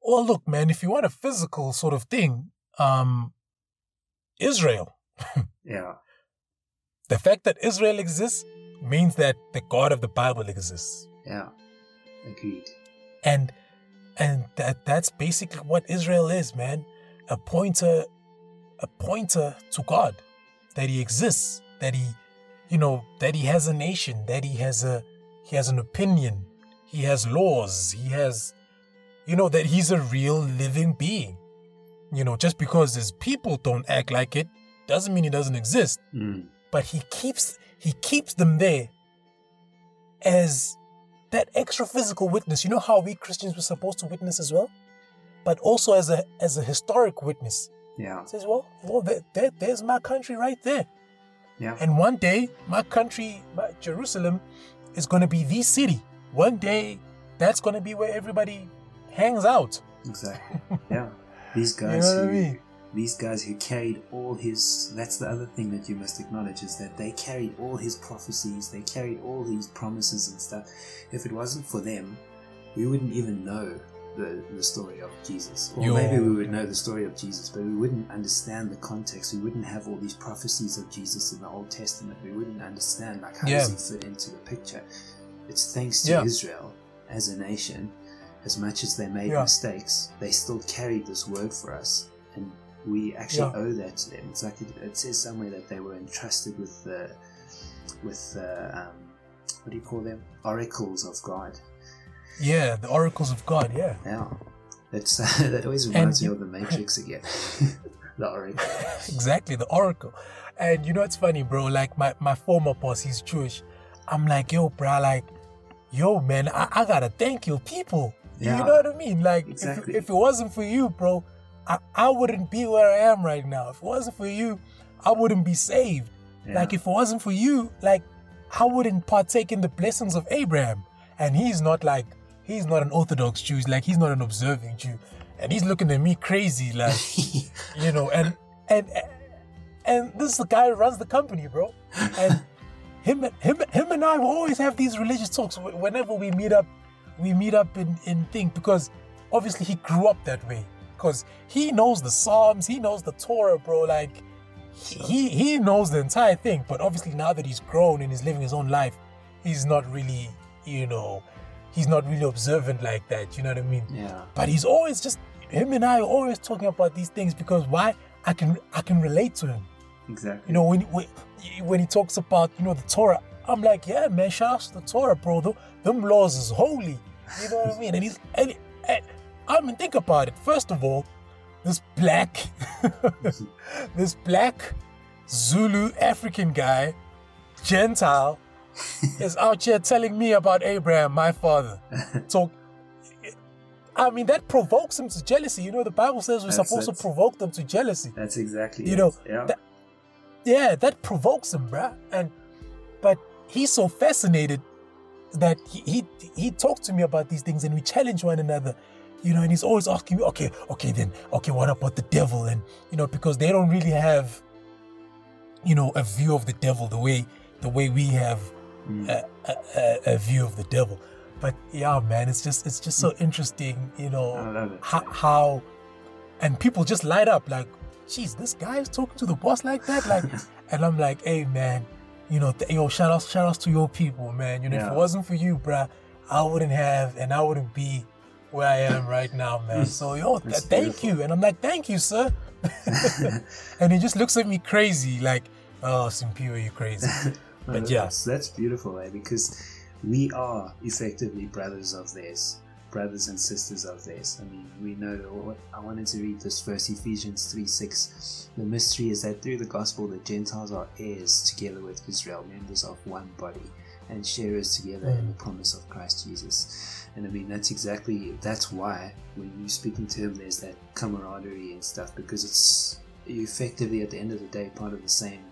well, look, man, if you want a physical sort of thing, um, Israel. [laughs] yeah. The fact that Israel exists means that the God of the Bible exists. Yeah. Agreed. And and that that's basically what Israel is, man. A pointer a pointer to God. That he exists, that he you know, that he has a nation, that he has a he has an opinion, he has laws, he has you know that he's a real living being. You know, just because his people don't act like it doesn't mean he doesn't exist. Mm. But he keeps he keeps them there as that extra physical witness. You know how we Christians were supposed to witness as well, but also as a as a historic witness. Yeah. Says, well, well, there, there, there's my country right there. Yeah. And one day, my country, my Jerusalem, is going to be the city. One day, that's going to be where everybody hangs out. Exactly. Yeah. These guys [laughs] you know who, I mean? These guys who carried all his that's the other thing that you must acknowledge is that they carried all his prophecies they carried all these promises and stuff if it wasn't for them we wouldn't even know the, the story of jesus or maybe we would know the story of jesus but we wouldn't understand the context we wouldn't have all these prophecies of jesus in the old testament we wouldn't understand like how yeah. does he fit into the picture it's thanks to yeah. israel as a nation as much as they made yeah. mistakes they still carried this word for us and we actually yeah. owe that to them. It's like it, it, says somewhere that they were entrusted with the with the um, what do you call them? Oracles of God. Yeah, the oracles of God. Yeah. Yeah. That's uh, [laughs] that always reminds and, me of the Matrix again. [laughs] the oracle. [laughs] exactly, the oracle. And you know it's funny, bro. Like my my former boss, he's Jewish. I'm like, yo, bro, like, yo, man, I, I gotta thank you, people. Yeah. You know what I mean? Like, exactly. if, if it wasn't for you, bro, I, I wouldn't be where I am right now. If it wasn't for you, I wouldn't be saved. Yeah. Like if it wasn't for you, like I wouldn't partake in the blessings of Abraham. And he's not like he's not an Orthodox Jew. Like he's not an observing Jew, and he's looking at me crazy, like [laughs] you know. And and and this is the guy who runs the company, bro. And him him him and I will always have these religious talks whenever we meet up. We meet up in in thing because obviously he grew up that way because he knows the Psalms, he knows the Torah, bro. Like he he knows the entire thing. But obviously now that he's grown and he's living his own life, he's not really, you know, he's not really observant like that. You know what I mean? Yeah. But he's always just him and I are always talking about these things because why? I can I can relate to him. Exactly. You know when when, when he talks about you know the Torah, I'm like, yeah, man, shout out to the Torah, bro. The, them laws is holy. You know what I mean? And he's and, and I mean, think about it. First of all, this black, [laughs] this black Zulu African guy, Gentile, [laughs] is out here telling me about Abraham, my father. So, I mean, that provokes him to jealousy. You know, the Bible says we're that's, supposed that's, to provoke them to jealousy. That's exactly. It. You it. know, yeah. That, yeah, that provokes him, bruh. And but he's so fascinated that he, he he talked to me about these things, and we challenge one another you know, and he's always asking me, okay, okay, then, okay, what about the devil? And, you know, because they don't really have, you know, a view of the devil the way, the way we have mm. a, a, a, view of the devil. But yeah, man, it's just, it's just so interesting, you know, how, how, and people just light up like, geez, this guy is talking to the boss like that. Like, [laughs] and I'm like, hey, man, you know, th- yo, shout out, shout outs to your people, man. You know, yeah. if it wasn't for you, bruh, I wouldn't have, and I wouldn't be where I am right now, man. So yo, th- thank you, and I'm like, thank you, sir. [laughs] [laughs] and he just looks at me crazy, like, oh, Simpiwe, you crazy. [laughs] but yeah, that's, that's beautiful, eh? Because we are effectively brothers of theirs, brothers and sisters of theirs. I mean, we know. I wanted to read this verse, Ephesians three six. The mystery is that through the gospel, the Gentiles are heirs together with Israel, members of one body, and sharers together mm. in the promise of Christ Jesus. And I mean, that's exactly that's why when you're speaking to him, there's that camaraderie and stuff because it's effectively at the end of the day part of the same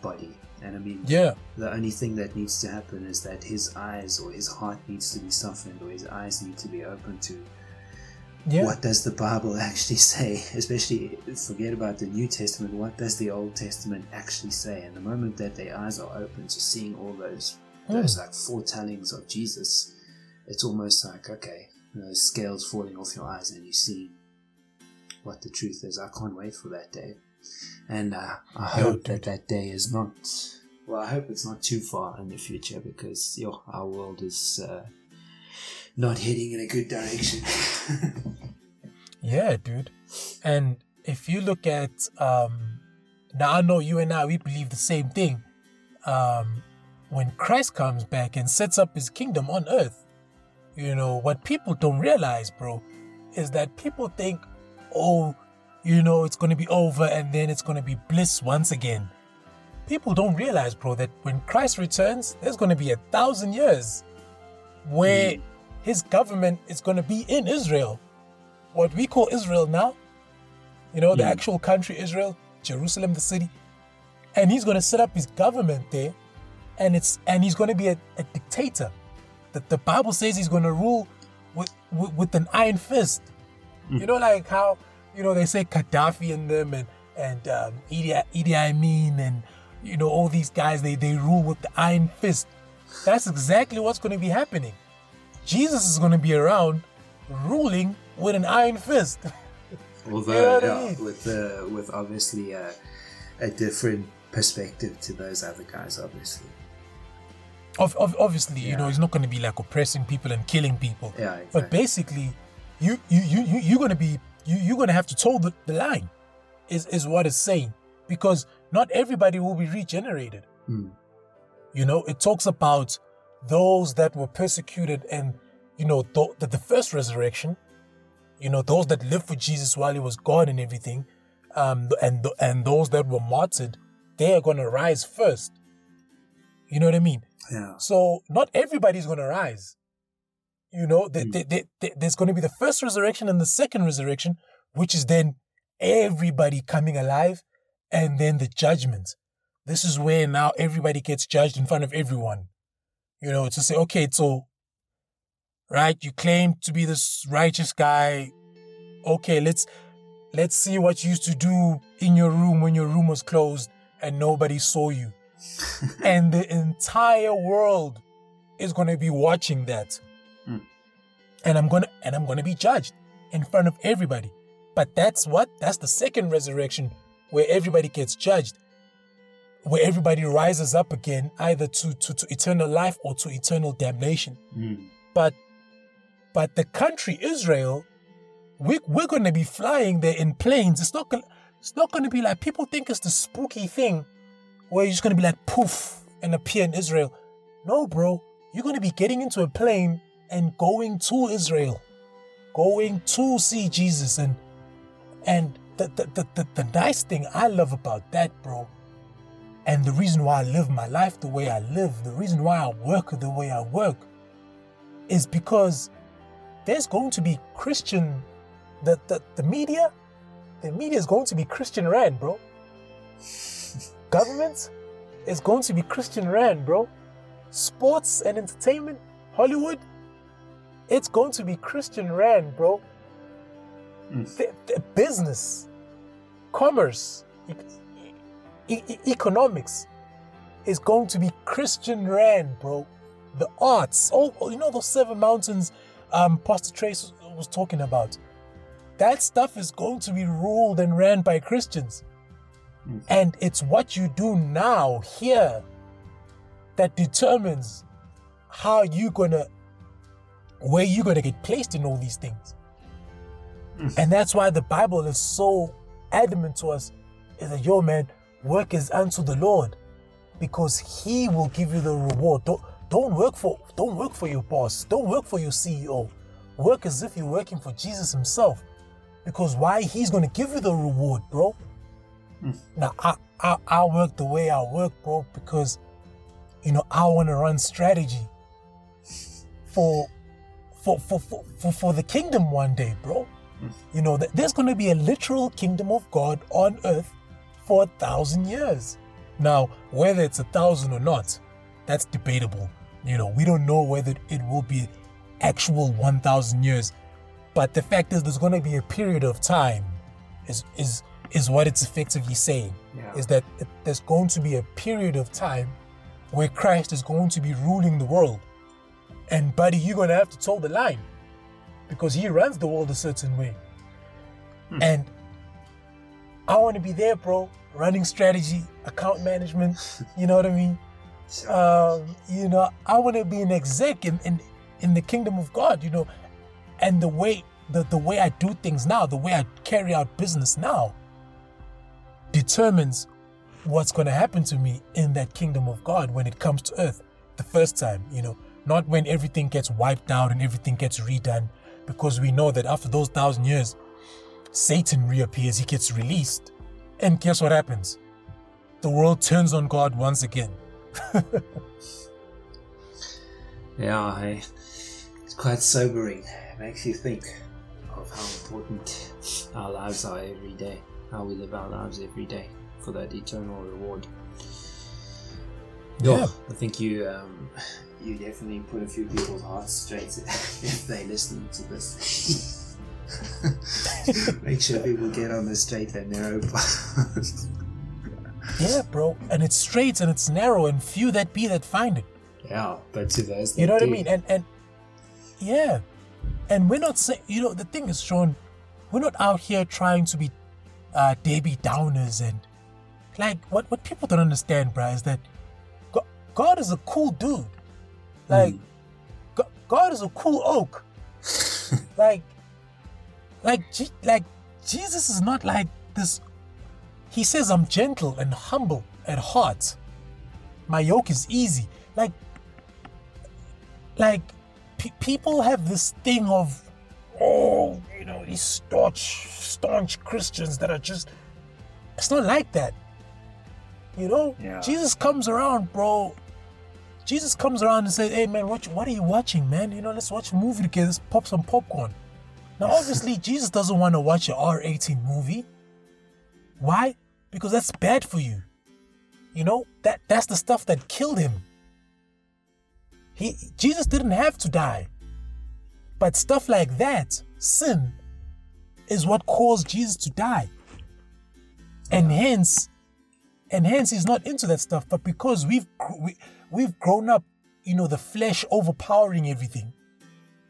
body. And I mean, yeah, the only thing that needs to happen is that his eyes or his heart needs to be softened or his eyes need to be open to yeah. what does the Bible [laughs] actually say? Especially forget about the New Testament. What does the Old Testament actually say? And the moment that their eyes are open to seeing all those mm. those like foretellings of Jesus, it's almost like okay, know, scales falling off your eyes and you see what the truth is. I can't wait for that day, and uh, I hope that that day is not. Well, I hope it's not too far in the future because yo, our world is uh, not heading in a good direction. [laughs] yeah, dude, and if you look at um, now, I know you and I we believe the same thing. Um, when Christ comes back and sets up his kingdom on earth, you know, what people don't realize, bro, is that people think, oh, you know, it's going to be over and then it's going to be bliss once again. People don't realize, bro, that when Christ returns, there's going to be a thousand years where mm. his government is going to be in Israel. What we call Israel now, you know, mm. the actual country Israel, Jerusalem, the city. And he's going to set up his government there and it's and he's going to be a, a dictator the, the Bible says he's going to rule with, with, with an iron fist. Mm. You know, like how you know they say Gaddafi and them and and um, Idi, Idi Amin and you know all these guys they they rule with the iron fist. That's exactly what's going to be happening. Jesus is going to be around ruling with an iron fist. Although, you know yeah, I mean? with uh, with obviously a, a different perspective to those other guys, obviously obviously, yeah. you know, he's not going to be like oppressing people and killing people. Yeah, exactly. But basically, you you you you you're going to be you you're going to have to toe the, the line, is is what it's saying, because not everybody will be regenerated. Mm. You know, it talks about those that were persecuted and you know th- the, the first resurrection. You know, those that lived for Jesus while he was God and everything, um, and and those that were martyred, they are going to rise first. You know what I mean? Yeah. So not everybody's going to rise. You know, they, mm. they, they, there's going to be the first resurrection and the second resurrection, which is then everybody coming alive, and then the judgment. This is where now everybody gets judged in front of everyone. You know, to say, okay, so, right, you claim to be this righteous guy. Okay, let's let's see what you used to do in your room when your room was closed and nobody saw you. [laughs] and the entire world is going to be watching that. Mm. And I'm going to and I'm going to be judged in front of everybody. But that's what? That's the second resurrection where everybody gets judged. Where everybody rises up again either to to, to eternal life or to eternal damnation. Mm. But but the country Israel we, we're going to be flying there in planes. It's not going it's not going to be like people think it's the spooky thing where you're just going to be like poof and appear in Israel. No, bro. You're going to be getting into a plane and going to Israel, going to see Jesus. And and the, the, the, the, the nice thing I love about that, bro, and the reason why I live my life the way I live, the reason why I work the way I work, is because there's going to be Christian, the, the, the media, the media is going to be Christian Rand, bro. Government is going to be Christian Rand, bro. Sports and entertainment, Hollywood, it's going to be Christian Rand, bro. Mm. Business, commerce, e- e- economics is going to be Christian Rand, bro. The arts, oh, you know those seven mountains um, Pastor Trace was talking about. That stuff is going to be ruled and ran by Christians. Mm. And it's what you do now, here, that determines how you're gonna, where you're gonna get placed in all these things. Mm. And that's why the Bible is so adamant to us is that, yo, man, work is unto the Lord because He will give you the reward. Don't, don't work for don't work for your boss. Don't work for your CEO. Work as if you're working for Jesus Himself. Because why? He's gonna give you the reward, bro. Mm. Now I, I I work the way I work, bro, because you know I wanna run strategy for for for for, for, the kingdom one day, bro. Mm. You know, there's gonna be a literal kingdom of God on earth for a thousand years. Now, whether it's a thousand or not, that's debatable. You know, we don't know whether it will be actual 1,000 years. But the fact is, there's going to be a period of time, is is is what it's effectively saying. Yeah. Is that it, there's going to be a period of time where Christ is going to be ruling the world, and buddy, you're going to have to toe the line because He runs the world a certain way, hmm. and I want to be there, bro. Running strategy, account management. [laughs] You know what I mean? Um, you know, I want to be an exec in, in in the kingdom of God, you know, and the way the, the way I do things now, the way I carry out business now, determines what's going to happen to me in that kingdom of God when it comes to earth the first time, you know, not when everything gets wiped out and everything gets redone, because we know that after those thousand years, Satan reappears, he gets released, and guess what happens? The world turns on God once again. [laughs] yeah, it's quite sobering. It makes you think of how important our lives are every day, how we live our lives every day for that eternal reward. Yeah, I think you um, you definitely put a few people's hearts straight [laughs] if they listen to this. [laughs] Make sure people get on the straight and narrow [laughs] path. yeah, bro, and it's straight and it's narrow, and few that be that find it. Yeah, but to those, you know what do. I mean, and and yeah. And we're not saying, you know, the thing is, Sean, we're not out here trying to be uh, Debbie Downers and like what, what people don't understand, bro, is that God, is a cool dude. Like, mm. God, God is a cool oak. [laughs] like, like, like Jesus is not like this. He says, I'm gentle and humble at heart. My yoke is easy. Like, like people have this thing of, oh, you know, these staunch, staunch Christians that are just. It's not like that. You know, yeah. Jesus comes around, bro. Jesus comes around and says, "Hey, man, what what are you watching, man? You know, let's watch a movie together. Let's pop some popcorn." Now, [laughs] obviously, Jesus doesn't want to watch an R18 movie. Why? Because that's bad for you. You know, that that's the stuff that killed him. He Jesus didn't have to die. But stuff like that, sin, is what caused Jesus to die. And hence, and hence he's not into that stuff. But because we've we, we've grown up, you know, the flesh overpowering everything,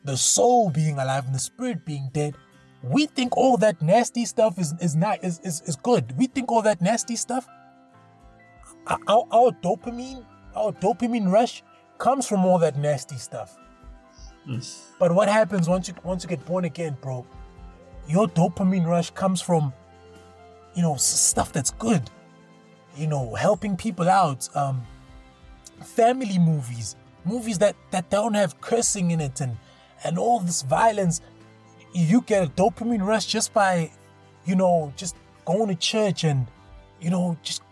the soul being alive and the spirit being dead, we think all that nasty stuff is is not is, is, is good. We think all that nasty stuff. Our, our dopamine, our dopamine rush comes from all that nasty stuff. But what happens once you once you get born again, bro? Your dopamine rush comes from, you know, stuff that's good. You know, helping people out. Um, family movies, movies that that don't have cursing in it and and all this violence. You get a dopamine rush just by, you know, just going to church and, you know, just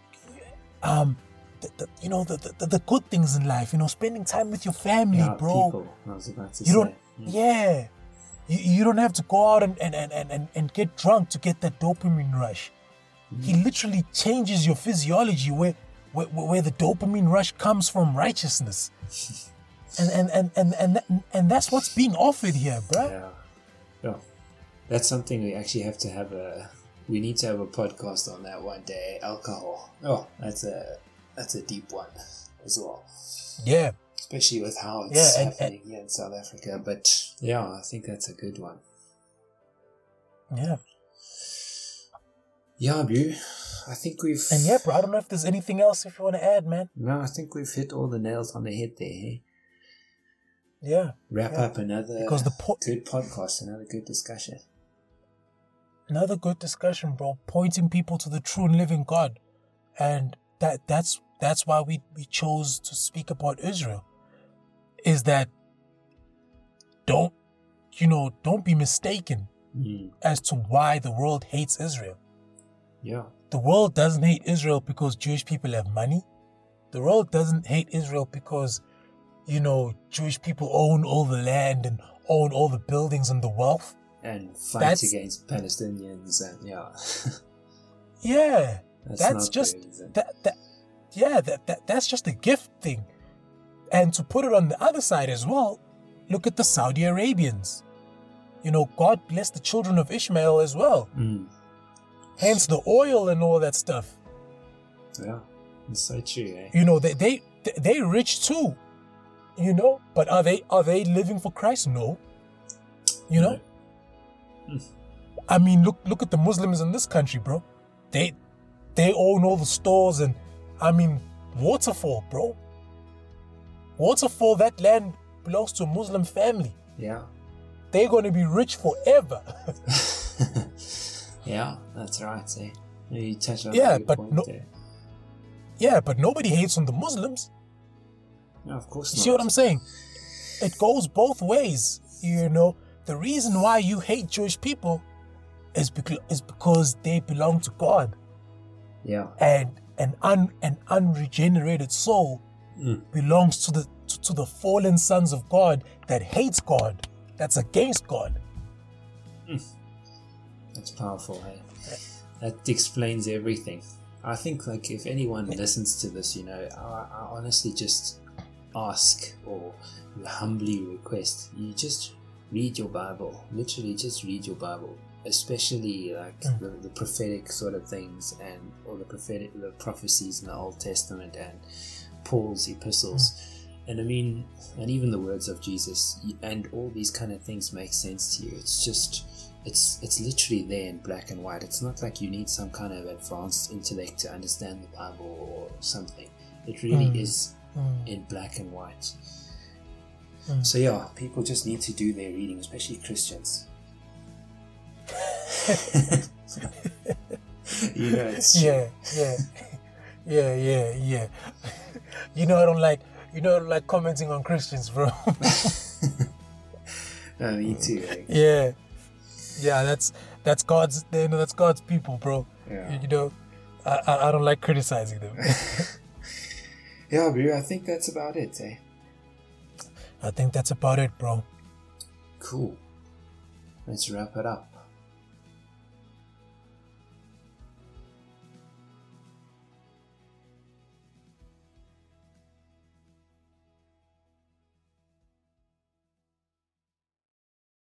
um the, the, you know the, the, the good things in life. You know, spending time with your family, yeah, bro. People, I was about to you don't. Yeah. You, you don't have to go out and, and, and, and, and get drunk to get that dopamine rush. Mm-hmm. He literally changes your physiology where, where, where the dopamine rush comes from righteousness. [laughs] and, and, and, and, and, and that's what's being offered here, bro. Yeah. Yeah. That's something we actually have to have a. We need to have a podcast on that one day. Alcohol. Oh, that's a that's a deep one as well. Yeah. Especially with how it's yeah, and, happening and, here in South Africa. But yeah, I think that's a good one. Yeah. Yeah, bro. I think we've. And yeah, bro, I don't know if there's anything else if you want to add, man. No, I think we've hit all the nails on the head there. Hey? Yeah. Wrap yeah. up another because the po- good podcast, another good discussion. Another good discussion, bro. Pointing people to the true and living God, and that that's that's why we, we chose to speak about Israel. Is that don't you know, don't be mistaken mm. as to why the world hates Israel. Yeah. The world doesn't hate Israel because Jewish people have money. The world doesn't hate Israel because, you know, Jewish people own all the land and own all the buildings and the wealth. And fight That's, against Palestinians and yeah. [laughs] yeah. That's, that's just that, that yeah, that, that that's just a gift thing. And to put it on the other side as well, look at the Saudi Arabians. You know, God bless the children of Ishmael as well. Mm. Hence the oil and all that stuff. Yeah, it's so true. Eh? You know, they they they rich too. You know, but are they are they living for Christ? No. You know. Mm. I mean, look look at the Muslims in this country, bro. They they own all the stores and I mean waterfall, bro. Waterfall, that land belongs to a Muslim family. Yeah. They're gonna be rich forever. [laughs] yeah, that's right, see. You touched on yeah, but no, there. Yeah, but nobody hates on the Muslims. No, of course not. See what I'm saying? It goes both ways. You know, the reason why you hate Jewish people is because is because they belong to God. Yeah. And an un, an unregenerated soul mm. belongs to the to, to, the fallen sons of God that hates God, that's against God. Mm. That's powerful. Hey? That explains everything. I think like if anyone listens to this, you know, I, I honestly just ask or humbly request you just read your Bible. Literally, just read your Bible especially like mm. the, the, prophetic sort of things and or the prophetic the prophecies in the Old Testament and Paul's epistles. Mm. And I mean, and even the words of Jesus, and all these kind of things make sense to you. It's just, it's it's literally there in black and white. It's not like you need some kind of advanced intellect to understand the Bible or something. It really mm. is mm. in black and white. Mm. So yeah, people just need to do their reading, especially Christians you know, it's yeah, yeah, yeah, yeah, yeah. You know, I don't like, you know, I don't like commenting on Christians, bro. [laughs] no, me too. Like. Yeah, yeah. That's that's God's. You know, that's God's people, bro. Yeah. You, you know, I, I, I don't like criticizing them. [laughs] yeah, bro. I think that's about it, eh? I think that's about it, bro. Cool. let's wrap it up.